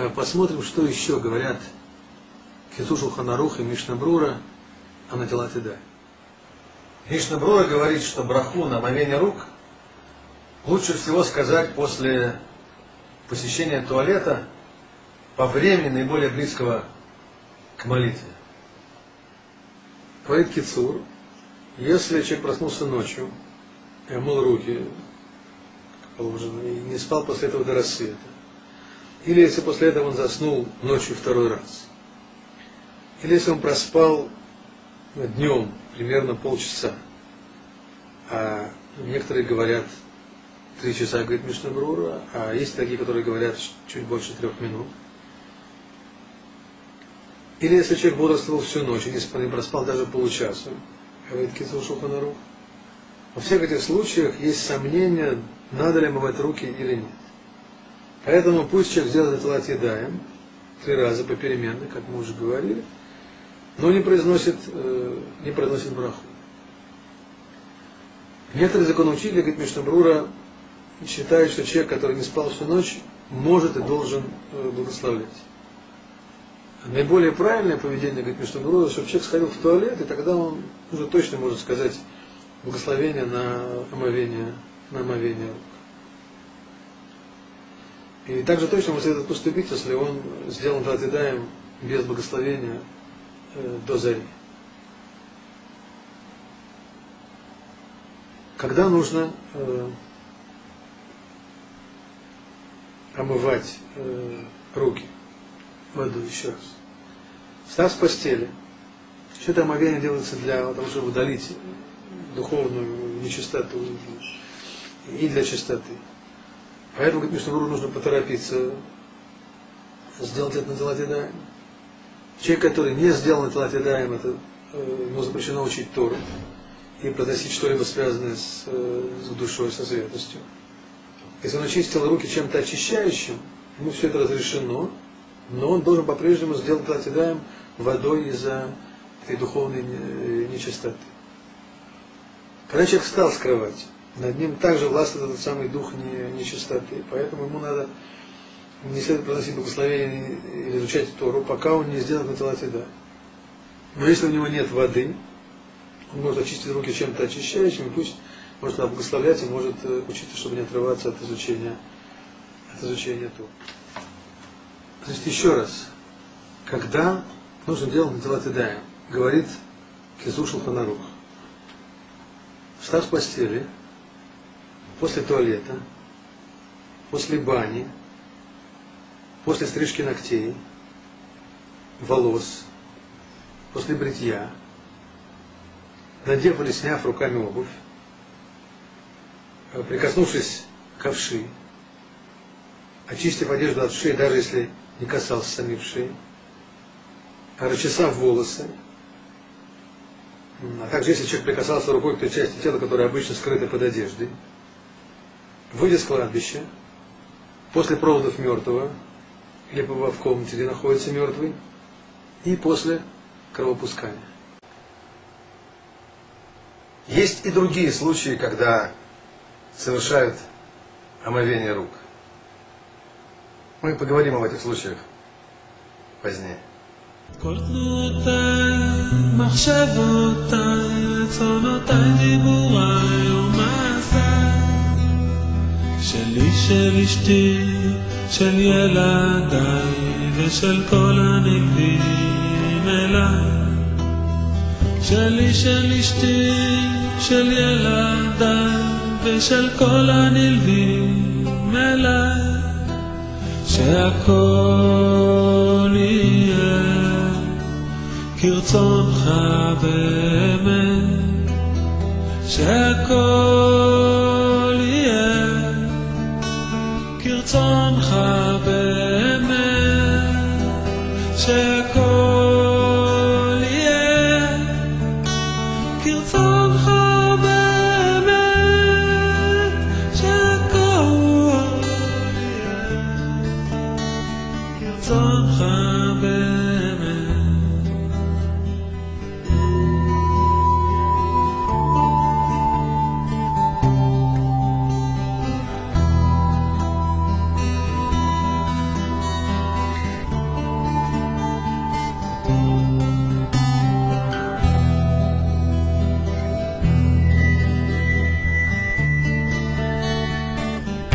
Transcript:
Э, Посмотрим, что еще говорят Кисушу Ханарух и Мишнабрура о Натилатида. Мишнабрура говорит, что браху на омовение рук лучше всего сказать после посещения туалета по времени наиболее близкого к молитве. Говорит Кицур, если человек проснулся ночью и омыл руки, положено, и не спал после этого до рассвета, или если после этого он заснул ночью второй раз, или если он проспал днем примерно полчаса, а некоторые говорят три часа, говорит Мишнабрура, а есть такие, которые говорят чуть больше трех минут. Или если человек бодрствовал всю ночь и не проспал даже получаса, говорит Кицур Шуханарух. Во всех этих случаях есть сомнения, надо ли омывать руки или нет. Поэтому пусть человек сделает это едаем три раза попеременно, как мы уже говорили, но не произносит, э, не произносит браху. Некоторые законоучители, говорит Мишнабрура, считают, что человек, который не спал всю ночь, может и должен э, благословлять. Наиболее правильное поведение, говорит Мишнабрура, чтобы человек сходил в туалет, и тогда он уже точно может сказать благословение на омовение, на омовение. И также точно может следует поступить, если он сделан Татидаем без благословения э, до зари. Когда нужно э, омывать э, руки водой еще раз? Встав с постели. Все это омовение делается для того, чтобы удалить духовную нечистоту и для чистоты. Поэтому, говорит Мишнабуру, нужно поторопиться сделать это на Телатидаем. Человек, который не сделал на Телатидаем, это э, ему запрещено учить Тору и произносить что-либо связанное с, э, с душой, со святостью. Если он очистил руки чем-то очищающим, ему все это разрешено, но он должен по-прежнему сделать Телатидаем водой из-за этой духовной нечистоты. Когда человек встал с кровати, над ним также властвует этот самый дух нечистоты, поэтому ему надо не следует приносить благословение или изучать Тору, пока он не сделает Наталатида. Но если у него нет воды, он может очистить руки чем-то очищающим, и пусть может благословлять и может э, учиться, чтобы не отрываться от изучения, от изучения Торы. То есть еще раз, когда нужно делать Наталатидаем, говорит Кизушел Ханарух, встав с постели, после туалета, после бани, после стрижки ногтей, волос, после бритья, надев или сняв руками обувь, прикоснувшись к овши, очистив одежду от шеи, даже если не касался самих шеи, расчесав волосы, а также если человек прикасался рукой к той части тела, которая обычно скрыта под одеждой, выйдя с кладбища, после проводов мертвого, или побывав в комнате, где находится мертвый, и после кровопускания. Есть и другие случаи, когда совершают омовение рук. Мы поговорим об этих случаях позднее. כל תנועותיי, מחשבותיי, רצונותיי, דיבוריי של אשתי, של ילדיי ושל כל הנגבים אליי. שלי, של אשתי, של ילדיי ושל כל הנלווים אליי. שהכל יהיה כרצונך באמת, שהכל somehow